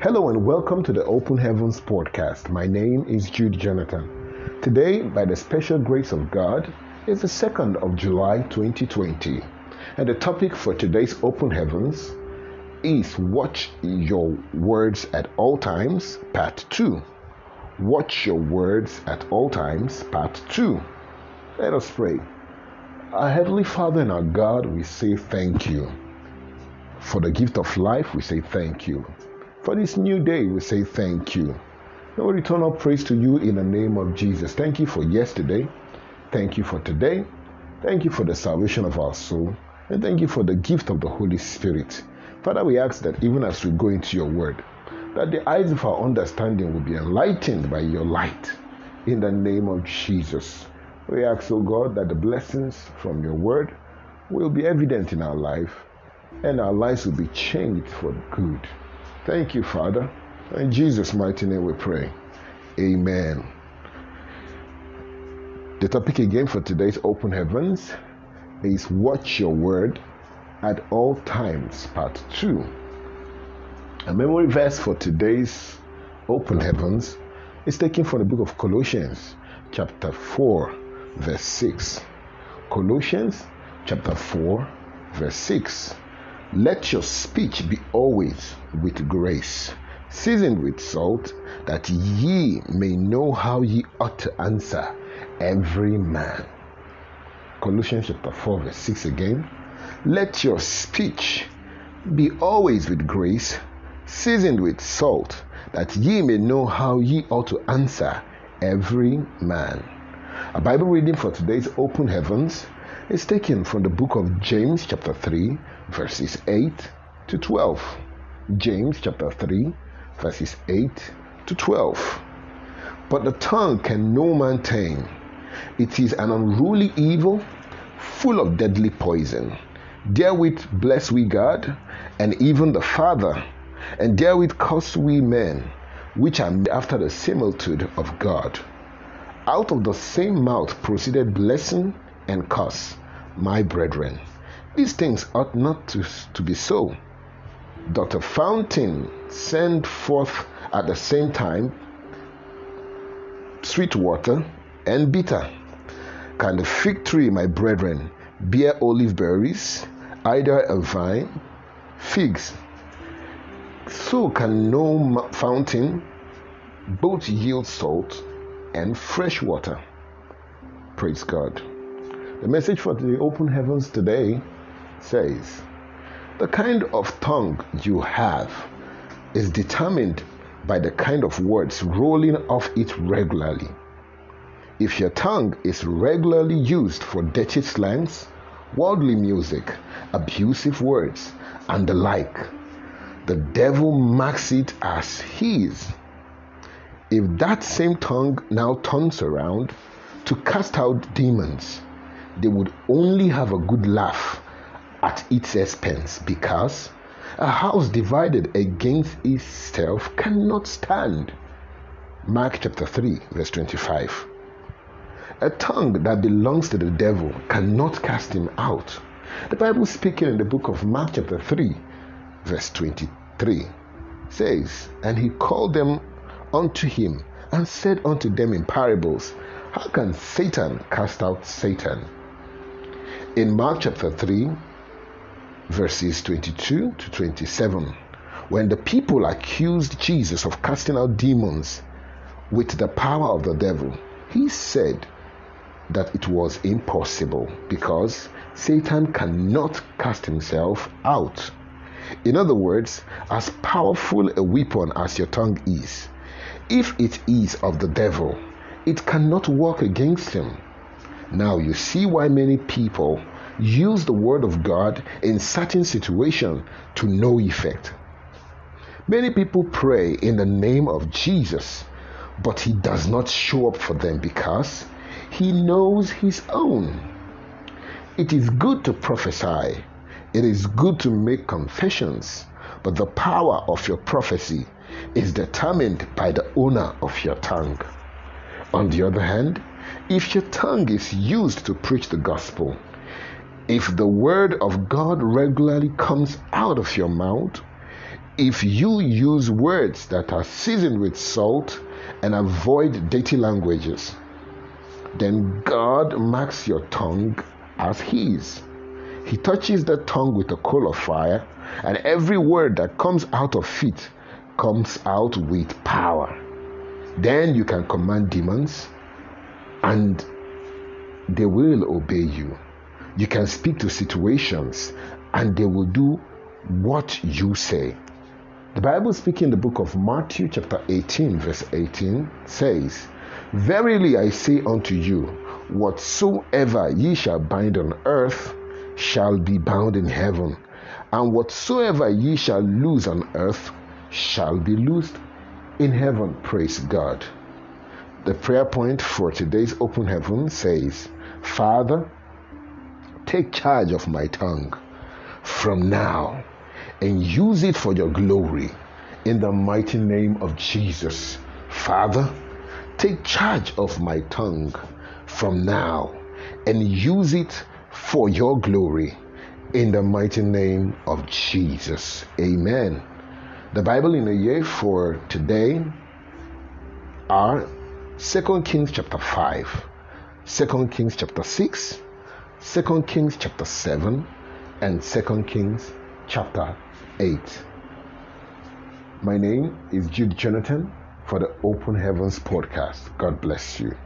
Hello and welcome to the Open Heavens podcast. My name is Jude Jonathan. Today, by the special grace of God, is the 2nd of July 2020. And the topic for today's Open Heavens is Watch Your Words at All Times, Part 2. Watch Your Words at All Times, Part 2. Let us pray. Our Heavenly Father and our God, we say thank you. For the gift of life, we say thank you. For this new day, we say thank you. Lord, we return our praise to you in the name of Jesus. Thank you for yesterday. Thank you for today. Thank you for the salvation of our soul. And thank you for the gift of the Holy Spirit. Father, we ask that even as we go into your word, that the eyes of our understanding will be enlightened by your light. In the name of Jesus. We ask, O God, that the blessings from your word will be evident in our life and our lives will be changed for good. Thank you, Father. In Jesus' mighty name we pray. Amen. The topic again for today's Open Heavens is Watch Your Word at All Times, Part 2. A memory verse for today's Open Heavens is taken from the book of Colossians, chapter 4, verse 6. Colossians, chapter 4, verse 6. Let your speech be always with grace, seasoned with salt, that ye may know how ye ought to answer every man. Colossians chapter 4, verse 6 again. Let your speech be always with grace, seasoned with salt, that ye may know how ye ought to answer every man. A Bible reading for today's open heavens is taken from the book of James, chapter 3, verses 8 to 12. James, chapter 3, verses 8 to 12. But the tongue can no man tame. It is an unruly evil, full of deadly poison. Therewith bless we God, and even the Father, and therewith curse we men, which are after the similitude of God. Out of the same mouth proceeded blessing and curse, my brethren. These things ought not to, to be so. Dr. Fountain sent forth at the same time sweet water and bitter. Can the fig tree, my brethren, bear olive berries, either a vine, figs? So can no fountain both yield salt and fresh water. Praise God. The message for the open heavens today says, The kind of tongue you have is determined by the kind of words rolling off it regularly. If your tongue is regularly used for dirty slangs, worldly music, abusive words, and the like, the devil marks it as his. If that same tongue now turns around to cast out demons, they would only have a good laugh at its expense because a house divided against itself cannot stand. Mark chapter 3, verse 25. A tongue that belongs to the devil cannot cast him out. The Bible speaking in the book of Mark chapter 3, verse 23 says, And he called them unto him and said unto them in parables, How can Satan cast out Satan? In Mark chapter 3, verses 22 to 27, when the people accused Jesus of casting out demons with the power of the devil, he said that it was impossible because Satan cannot cast himself out. In other words, as powerful a weapon as your tongue is, if it is of the devil, it cannot work against him. Now you see why many people use the word of God in certain situations to no effect. Many people pray in the name of Jesus, but he does not show up for them because he knows his own. It is good to prophesy, it is good to make confessions, but the power of your prophecy is determined by the owner of your tongue. On the other hand, if your tongue is used to preach the gospel, if the word of God regularly comes out of your mouth, if you use words that are seasoned with salt and avoid dirty languages, then God marks your tongue as His. He touches the tongue with a coal of fire, and every word that comes out of it comes out with power. Then you can command demons, and they will obey you. You can speak to situations, and they will do what you say. The Bible speaking in the book of Matthew, chapter 18, verse 18, says, Verily I say unto you, whatsoever ye shall bind on earth shall be bound in heaven, and whatsoever ye shall loose on earth shall be loosed in heaven. Praise God. The prayer point for today's open heaven says, Father, take charge of my tongue from now and use it for your glory in the mighty name of Jesus. Father, take charge of my tongue from now and use it for your glory in the mighty name of Jesus. Amen. The Bible in a year for today are 2 Kings chapter 5, 2 Kings chapter 6, 2 Kings chapter 7, and 2 Kings chapter 8. My name is Jude Jonathan for the Open Heavens podcast. God bless you.